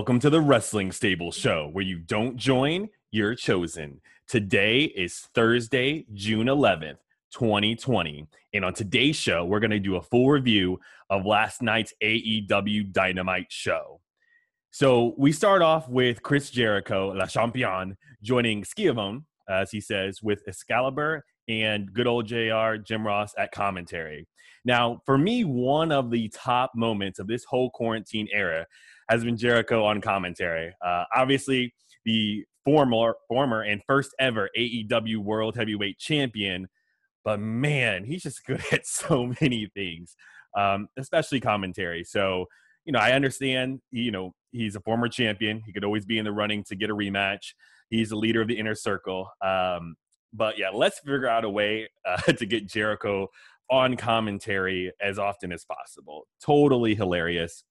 Welcome to the Wrestling Stable Show, where you don't join, you're chosen. Today is Thursday, June 11th, 2020. And on today's show, we're going to do a full review of last night's AEW Dynamite show. So we start off with Chris Jericho, La Champion, joining Schiavone, as he says, with Excalibur and good old JR, Jim Ross at commentary. Now, for me, one of the top moments of this whole quarantine era has been Jericho on commentary. Uh, obviously, the former former and first ever AEW World Heavyweight Champion, but man, he's just good at so many things, um, especially commentary. So, you know, I understand. You know, he's a former champion. He could always be in the running to get a rematch. He's the leader of the inner circle. Um, but yeah, let's figure out a way uh, to get Jericho on commentary as often as possible. Totally hilarious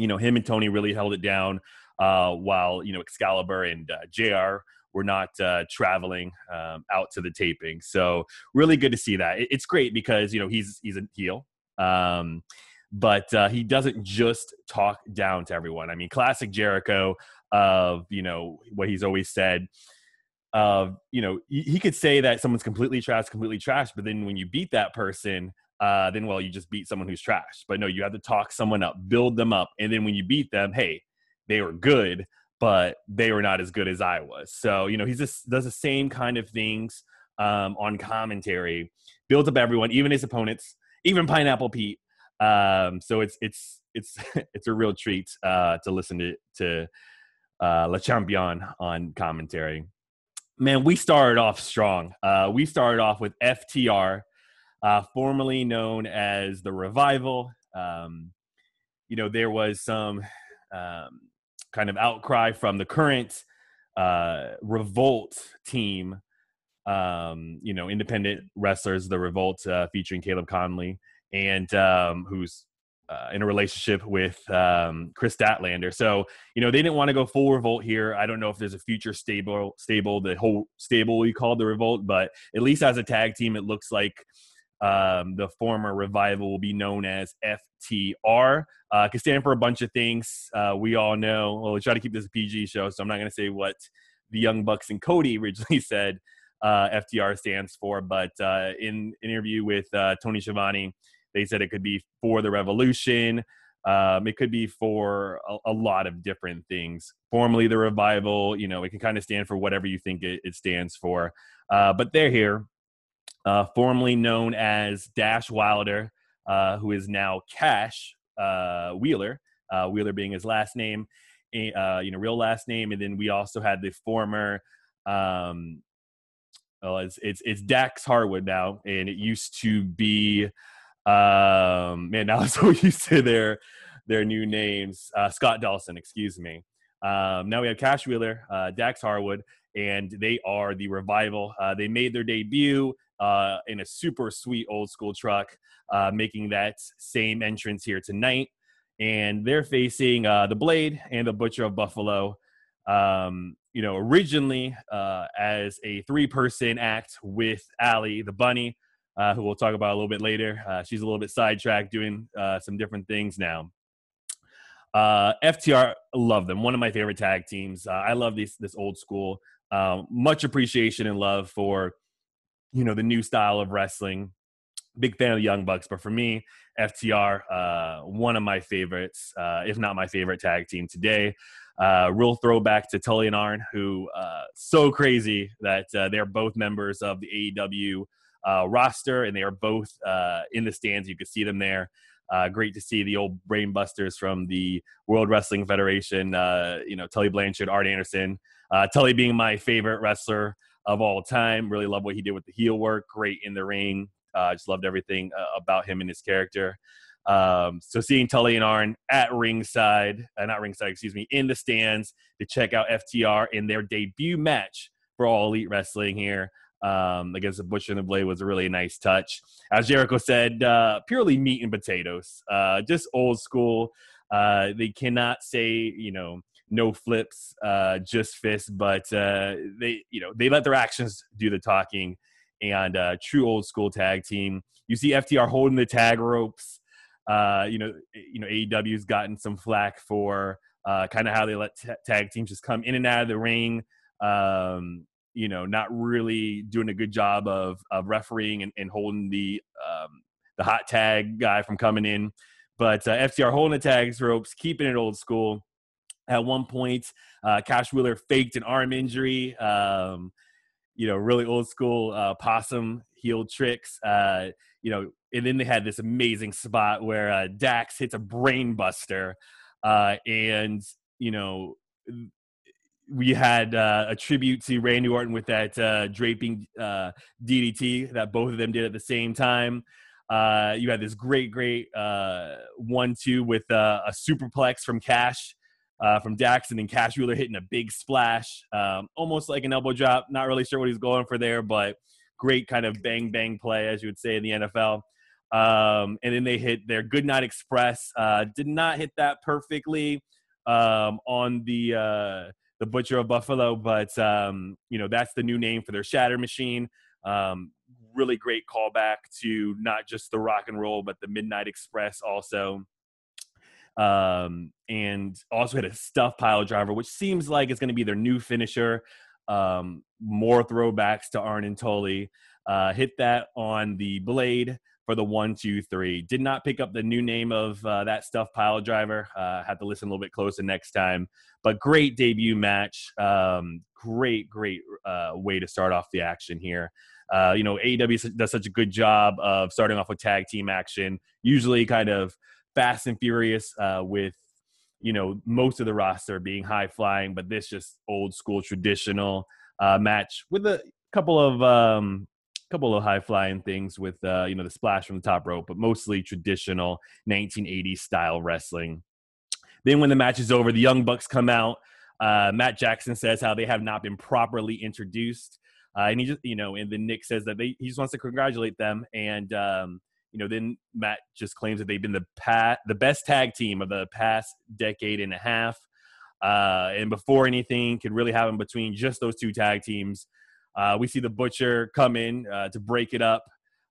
you know, him and Tony really held it down uh, while, you know, Excalibur and uh, JR were not uh, traveling um, out to the taping. So really good to see that. It, it's great because, you know, he's, he's a heel. Um, but uh, he doesn't just talk down to everyone. I mean, classic Jericho of, you know, what he's always said of, you know, he, he could say that someone's completely trash, completely trash, but then when you beat that person, uh, then well, you just beat someone who's trash. But no, you have to talk someone up, build them up, and then when you beat them, hey, they were good, but they were not as good as I was. So you know, he just does the same kind of things um, on commentary, builds up everyone, even his opponents, even Pineapple Pete. Um, so it's it's it's it's a real treat uh, to listen to to uh, Le Champion on commentary. Man, we started off strong. Uh, we started off with FTR uh, formerly known as the Revival. Um, you know, there was some um, kind of outcry from the current uh, Revolt team. Um, you know, independent wrestlers, the Revolt, uh, featuring Caleb Konley, and um, who's uh, in a relationship with um, Kris Statlander. So, you know, they didn't want to go full revolt here. I don't know if there's a future stable, stable, the whole stable we call the revolt, but at least as a tag team, it looks like um, the former revival will be known as FTR. Uh, can stand for a bunch of things. Uh, we all know. Well, we try to keep this a PG show, so I'm not going to say what the Young Bucks and Cody originally said uh, FTR stands for. But uh, in an interview with uh, Tony Schiavone, they said it could be for the revolution. Um, it could be for a, a, lot of different things. Formerly the revival, you know, it can kind of stand for whatever you think it, it stands for. Uh, but they're here uh, formerly known as Dash Wilder, uh, who is now Cash uh, Wheeler, uh, Wheeler being his last name, uh, you know, real last name. And then we also had the former, um, well, it's, it's, it's Dax Harwood now, and it used to be, um, man, now I'm so used to their, their new names. Uh, Scott Dawson, excuse me. Um, now we have Cash Wheeler, Dax Harwood, and they are the revival. they made their debut uh, in a super sweet old school truck, uh, making that same entrance here tonight. And they're facing uh, the Blade and the Butcher of Buffalo. Um, you know, originally uh, as a three person act with Allie, the bunny, uh, who we'll talk about a little bit later. Uh, she's a little bit sidetracked doing some different things now. FTR, love them. One of my favorite tag teams. I love this this old school. much appreciation and love for you know the new style of wrestling. Big fan of the Young Bucks, but for me, FTR, uh, one of my favorites, uh, if not my favorite tag team today. Uh, real throwback to Tully and Arn, who uh, so crazy that uh, they're both members of the AEW uh, roster, and they are both in the stands. You can see them there. Great to see the old brainbusters from the World Wrestling Federation. You know, Tully Blanchard, Arn Anderson. Tully being my favorite wrestler of all time. Really love what he did with the heel work. Great in the ring. Uh, just loved everything uh, about him and his character. Um, so seeing Tully and Arn at ringside, uh, not ringside, excuse me, in the stands to check out FTR in their debut match for All Elite Wrestling here um, against the Butcher and the Blade was a really nice touch. As Jericho said, uh, purely meat and potatoes, uh, just old school. Uh, they cannot say, you know, no flips, uh, just fists, but uh, they, you know, they let their actions do the talking. And uh, true old school tag team. You see FTR holding the tag ropes. Uh, you know, you know, AEW's gotten some flack for uh, kind of how they let t- tag teams just come in and out of the ring. Um, you know, not really doing a good job of of refereeing and, and holding the um, the hot tag guy from coming in. But uh, FTR holding the tags ropes, keeping it old school. At one point, uh, Cash Wheeler faked an arm injury. Um, you know, really old school uh, possum heel tricks. Uh, you know, and then they had this amazing spot where uh, Dax hits a brainbuster, uh, and you know, we had uh, a tribute to Randy Orton with that uh, draping uh, DDT that both of them did at the same time. Uh, you had this great, great uh, one-two with uh, a superplex from Cash, from Dax, and Cash Wheeler hitting a big splash, um, almost like an elbow drop. Not really sure what he's going for there, but great kind of bang bang play, as you would say in the NFL. Um, and then they hit their Goodnight Express. did not hit that perfectly um, on the the Butcher of Buffalo, but um, you know that's the new name for their Shatter Machine. Um, really great callback to not just the Rock and Roll, but the Midnight Express also. Um, and also had a stuff pile driver, which seems like it's going to be their new finisher. Um, more throwbacks to Arn and Tully. Uh, hit that on the blade for the one, two, three. Did not pick up the new name of uh, that stuff pile driver. Uh, had to listen a little bit closer next time. But great debut match. Um, great, great uh, way to start off the action here. Uh, you know, AEW does such a good job of starting off with tag team action, usually kind of fast and furious uh, with you know most of the roster being high flying, but this just old school traditional uh, match with a couple of um, couple of high flying things with uh, you know the splash from the top rope, but mostly traditional 1980s style wrestling. Then when the match is over, the Young Bucks come out. Uh, Matt Jackson says how they have not been properly introduced, uh, and he just you know, and then Nick says that they he just wants to congratulate them, and um, you know, then Matt just claims that they've been the pat the best tag team of the past decade and a half. Uh, and before anything could really happen between just those two tag teams, uh, we see the Butcher come in uh, to break it up.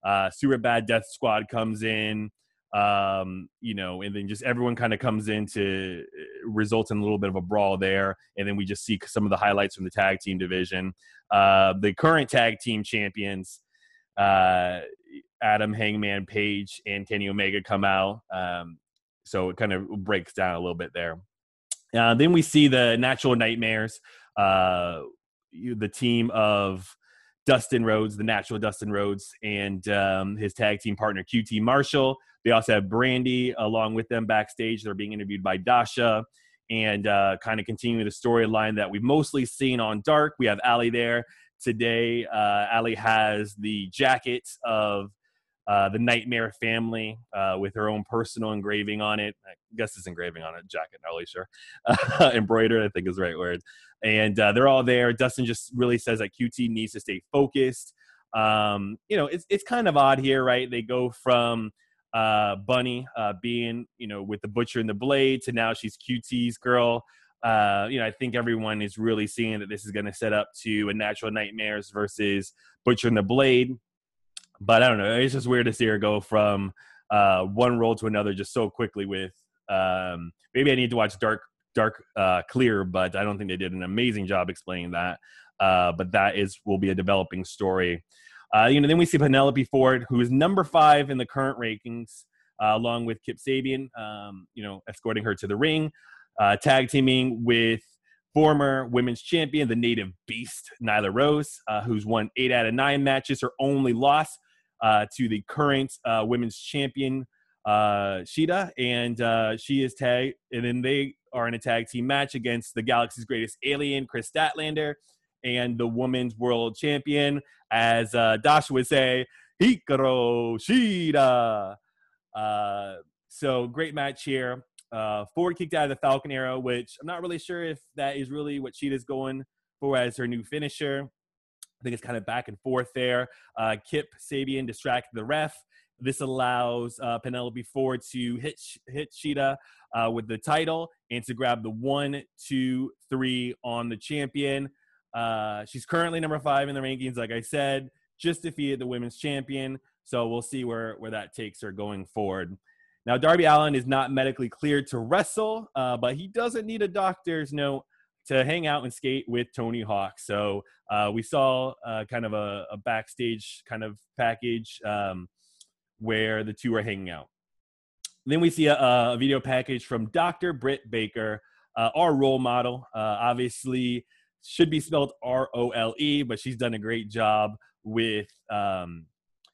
Uh, Super Bad Death Squad comes in, um, you know, and then just everyone kind of comes in to uh, result in a little bit of a brawl there. And then we just see some of the highlights from the tag team division. Uh, the current tag team champions, uh, Adam Hangman Page and Kenny Omega come out. Um, so it kind of breaks down a little bit there. Uh, then we see the Natural Nightmares. Uh, the team of Dustin Rhodes, the natural Dustin Rhodes, and um, his tag team partner QT Marshall. They also have Brandi along with them backstage. They're being interviewed by Dasha and uh, kind of continuing the storyline that we've mostly seen on Dark. We have Allie there today. Uh, Allie has the jacket of uh, the Nightmare family uh, with her own personal engraving on it. I guess it's engraving on a jacket, not really sure. embroidered, I think is the right word and uh, they're all there. Dustin just really says that QT needs to stay focused. Um, you know, it's it's kind of odd here, right? They go from uh, Bunny being, you know, with the butcher and the blade to now she's QT's girl. Uh, you know, I think everyone is really seeing that this is going to set up to a natural nightmares versus butcher and the blade. But I don't know. It's just weird to see her go from uh, one role to another just so quickly. With um, maybe I need to watch Dark dark uh, clear, but I don't think they did an amazing job explaining that. Uh, but that is will be a developing story. Uh, you know, then we see Penelope Ford, who is number five in the current rankings, uh, along with Kip Sabian. Um, you know, escorting her to the ring, uh, tag teaming with former women's champion, the native beast Nyla Rose, uh, who's won eight out of nine matches. Her only loss to the current women's champion uh, Shida, and uh, she is tag, and then they are in a tag team match against the galaxy's greatest alien, Kris Statlander, and the women's world champion, as uh, Dash would say, Hikaru Shida. Uh, so great match here. Uh, Ford kicked out of the Falcon Arrow, which I'm not really sure if that is really what Shida's going for as her new finisher. I think it's kind of back and forth there. Uh, Kip Sabian distracted the ref this allows uh, Penelope Ford to hit hit Shida uh, with the title and to grab the one, two, three on the champion. Uh, she's currently number five in the rankings, like I said, just defeated the women's champion. So we'll see where where that takes her going forward. Now, Darby Allin is not medically cleared to wrestle, uh, but he doesn't need a doctor's note to hang out and skate with Tony Hawk. So uh, we saw uh, kind of a, a, backstage kind of package um, where the two are hanging out. Then we see a, a video package from Dr. Britt Baker, uh, our role model. Uh, obviously, should be spelled R O L E, but she's done a great job with um,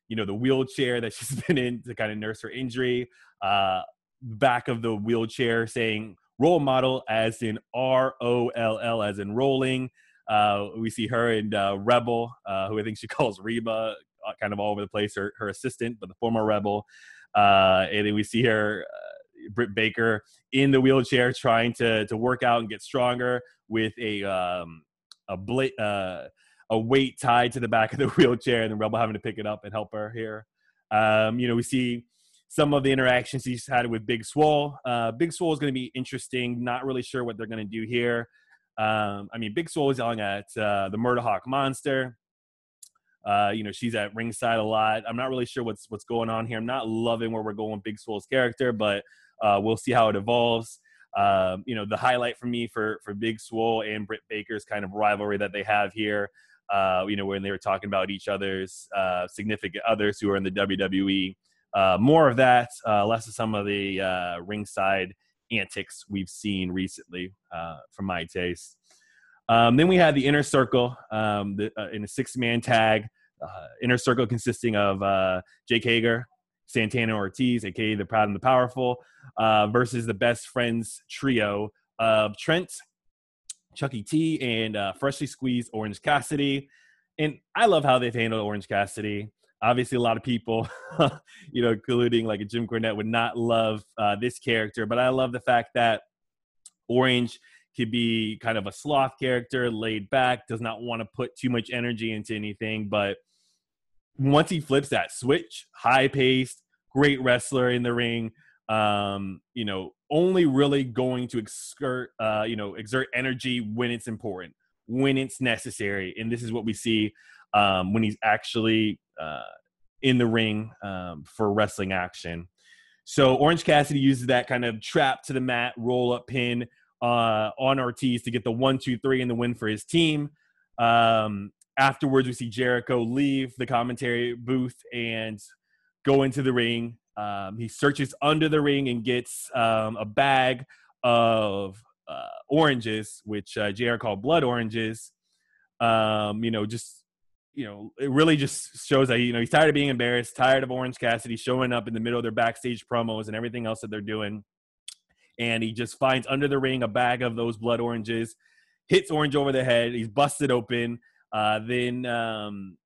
you know the wheelchair that she's been in to kind of nurse her injury. Uh, back of the wheelchair saying role model as in R O L L as in rolling. Uh, we see her and uh, Rebel, uh, who I think she calls Reba, uh, kind of all over the place, her, her assistant, but the former Rebel. Uh, and then we see her, uh, Britt Baker, in the wheelchair trying to to work out and get stronger with a um, a a weight tied to the back of the wheelchair, and the Rebel having to pick it up and help her here. Um, you know, we see some of the interactions he's had with Big Swole. Uh, Big Swole is going to be interesting. Not really sure what they're going to do here. Um, I mean, Big Swole is yelling at uh, the Murderhawk Monster. Uh, you know, she's at ringside a lot. I'm not really sure what's what's going on here. I'm not loving where we're going Big Swole's character, but uh, we'll see how it evolves. Um, you know, the highlight for me for for Big Swole and Britt Baker's kind of rivalry that they have here. Uh, you know, when they were talking about each other's uh, significant others who are in the WWE. Uh, more of that, uh, less of some of the uh, ringside antics we've seen recently, uh, from my taste. Um, then we had the inner circle um, the, uh, in a six-man tag. Uh, inner circle consisting of Jake Hager, Santana Ortiz, aka the Proud and the Powerful, versus the Best Friends trio of Trent, Chucky T, and freshly squeezed Orange Cassidy. And I love how they've handled Orange Cassidy obviously a lot of people you know including like a jim cornette would not love uh, this character but i love the fact that orange could be kind of a sloth character laid back does not want to put too much energy into anything but once he flips that switch high paced great wrestler in the ring um, you know only really going to exert uh, you know exert energy when it's important when it's necessary and this is what we see um, when he's actually uh, in the ring um, for wrestling action. So Orange Cassidy uses that kind of trap to the mat, roll up pin uh, on Ortiz to get the one, two, three, and the win for his team. Um, afterwards, we see Jericho leave the commentary booth and go into the ring. Um, he searches under the ring and gets um, a bag of uh, oranges, which uh, JR called blood oranges. Um, you know, just you know, it really just shows that you know he's tired of being embarrassed, tired of Orange Cassidy showing up in the middle of their backstage promos and everything else that they're doing, and he just finds under the ring a bag of those blood oranges, hits Orange over the head, he's busted open. Uh, then, um,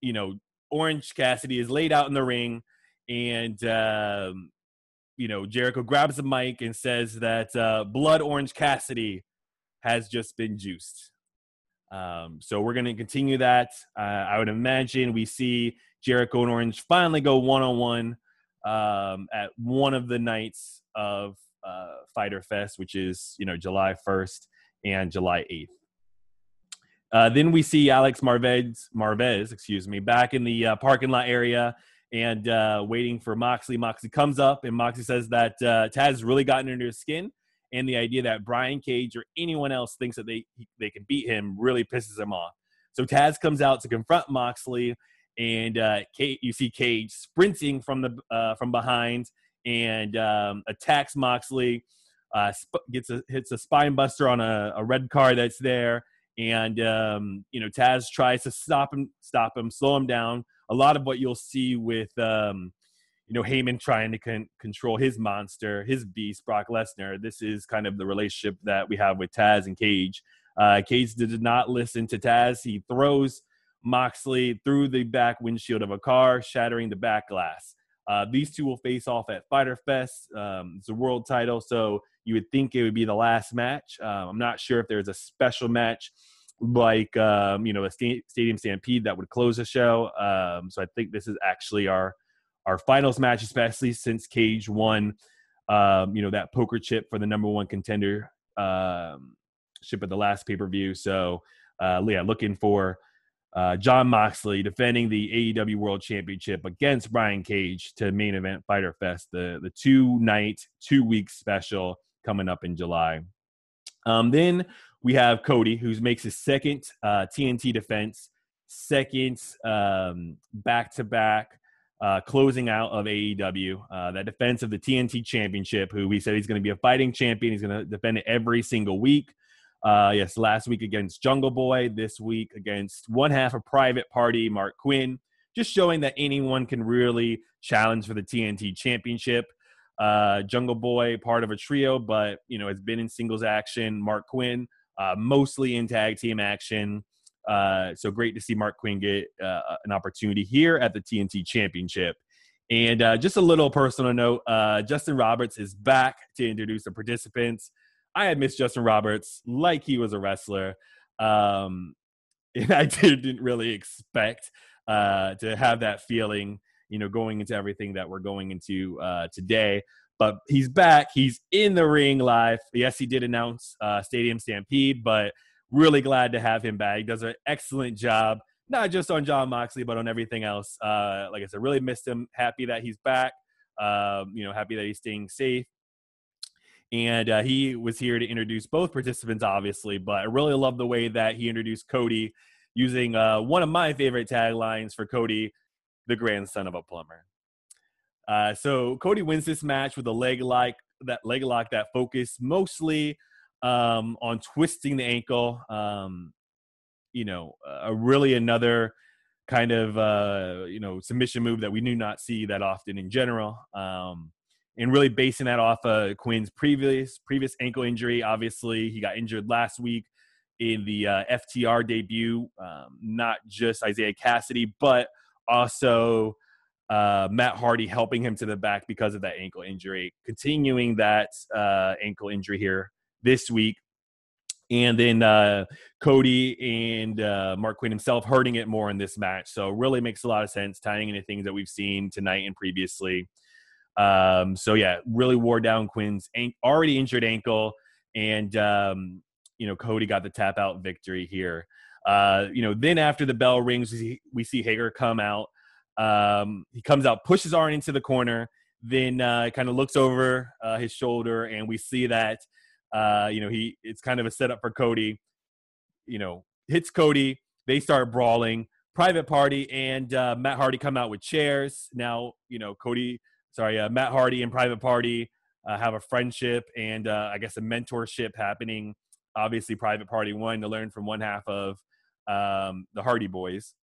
you know, Orange Cassidy is laid out in the ring, and um, you know Jericho grabs the mic and says that uh, Blood Orange Cassidy has just been juiced. Um, so we're going to continue that. Uh, I would imagine we see Jericho and Orange finally go one on one at one of the nights of uh, Fyter Fest, which is you know July 1st and July 8th. Uh, then we see Alex Marvez, Marvez, excuse me, back in the uh, parking lot area and uh, waiting for Moxley. Moxley comes up and Moxley says that uh, Taz really gotten under his skin and the idea that Brian Cage or anyone else thinks that they they can beat him really pisses him off. So Taz comes out to confront Moxley, and uh, you see Cage sprinting from the uh, from behind and um, attacks Moxley. Uh, sp- gets a hits a spine buster on a, a red car that's there, and um, you know Taz tries to stop him, stop him, slow him down. A lot of what you'll see with um, you know Heyman trying to con- control his monster, his beast, Brock Lesnar. This is kind of the relationship that we have with Taz and Cage. Uh, Cage did not listen to Taz. He throws Moxley through the back windshield of a car, shattering the back glass. Uh, these two will face off at Fyter Fest. Um, it's a world title, so you would think it would be the last match. Uh, I'm not sure if there's a special match like um, you know a st- stadium stampede that would close the show. Um, so I think this is actually our our finals match, especially since Cage won, um, you know, that poker chip for the number one contender um, ship at the last pay per view. So, uh, yeah, looking for uh, Jon Moxley defending the AEW World Championship against Brian Cage to main event Fyter Fest, the the two night, two week special coming up in July. Um, then we have Cody, who makes his second uh, TNT defense, second back to back closing out of AEW. Uh, that defense of the TNT Championship, who we said he's going to be a fighting champion. He's going to defend it every single week. Uh, yes, last week against Jungle Boy, this week against one half of Private Party, Marq Quen, Just showing that anyone can really challenge for the TNT Championship. Uh, Jungle Boy, part of a trio, but you know has been in singles action. Marq Quen, uh, mostly in tag team action. Uh, so great to see Marq Quen get uh, an opportunity here at the TNT Championship. And uh, just a little personal note: uh, Justin Roberts is back to introduce the participants. I had missed Justin Roberts like he was a wrestler. Um, and I didn't really expect uh, to have that feeling, you know, going into everything that we're going into uh, today. But he's back. He's in the ring live. Yes, he did announce uh, Stadium Stampede, but really glad to have him back. He does an excellent job, not just on John Moxley, but on everything else. Uh, like I said, really missed him. Happy that he's back. Um, you know, happy that he's staying safe and uh, he was here to introduce both participants, obviously. But I really love the way that he introduced Cody using uh, one of my favorite taglines for Cody, the grandson of a plumber. Uh, so Cody wins this match with a leg lock that leg lock that focused mostly um, on twisting the ankle. Um, you know, a really another kind of uh, you know submission move that we do not see that often in general. Um, and really basing that off of Quen's previous previous ankle injury. Obviously, he got injured last week in the uh, FTR debut. Um, not just Isiah Kassidy, but also uh, Matt Hardy helping him to the back because of that ankle injury. Continuing that uh, ankle injury here this week. And then uh, Cody and uh, Marq Quen himself hurting it more in this match. So, really makes a lot of sense tying into things that we've seen tonight and previously. Um, so yeah, really wore down Quen's an- already injured ankle, and um, you know Cody got the tap out victory here. Uh, you know, then after the bell rings, we see, we see Hager come out. Um, he comes out, pushes Arn into the corner, then uh, kind of looks over uh, his shoulder, and we see that uh, you know he it's kind of a setup for Cody. You know, hits Cody. They start brawling. Private Party and uh, Matt Hardy come out with chairs. Now, you know, Cody sorry, uh, Matt Hardy and Private Party uh, have a friendship and uh, I guess a mentorship happening. Obviously, Private Party wanting to learn from one half of um, the Hardy Boys.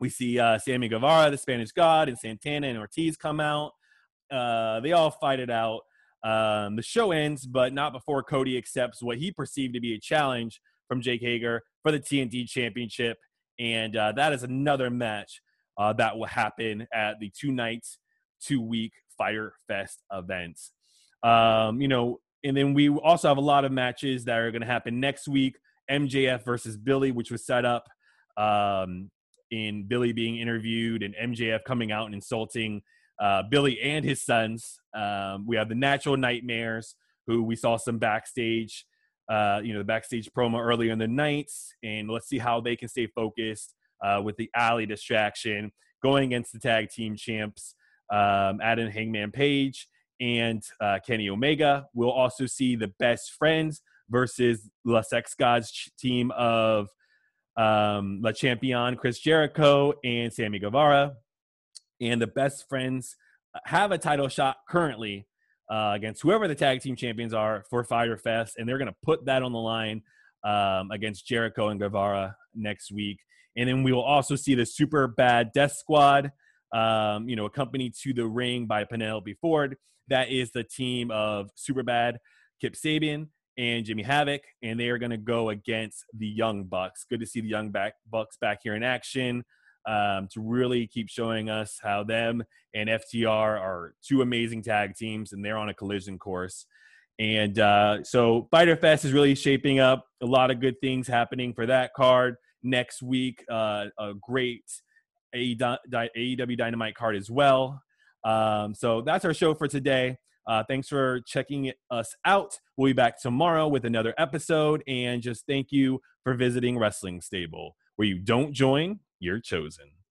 We see uh, Sammy Guevara, the Spanish God, and Santana and Ortiz come out. Uh, they all fight it out. Um, the show ends, but not before Cody accepts what he perceived to be a challenge from Jake Hager for the TNT Championship. And uh, that is another match uh, that will happen at the two nights two week Fire Fest events. Um, you know, and then we also have a lot of matches that are going to happen next week. MJF versus Billy, which was set up um, in Billy being interviewed and MJF coming out and insulting uh, Billy and his sons. Um, we have the Natural Nightmares, who we saw some backstage, uh, you know, the backstage promo earlier in the nights, and let's see how they can stay focused uh, with the Allie distraction going against the tag team champs um, Adam Hangman Page and uh, Kenny Omega. We'll also see the best friends versus La Sex Gods team of um, La Champion, Chris Jericho, and Sammy Guevara. And the best friends have a title shot currently uh, against whoever the tag team champions are for Fyter Fest, and they're going to put that on the line um, against Jericho and Guevara next week. And then we will also see the super bad Death Squad um, you know, accompanied to the ring by Penelope Ford. That is the team of Super Bad, Kip Sabian, and Jimmy Havoc, and they are going to go against the Young Bucks. Good to see the Young Bucks back here in action um, to really keep showing us how them and FTR are two amazing tag teams, and they're on a collision course. And uh, so Fyter Fest is really shaping up. A lot of good things happening for that card next week. Uh, a great AEW Dynamite card as well. Um, so that's our show for today. Uh, thanks for checking us out. We'll be back tomorrow with another episode. And just thank you for visiting Wrestling Stable. where you don't join, you're chosen.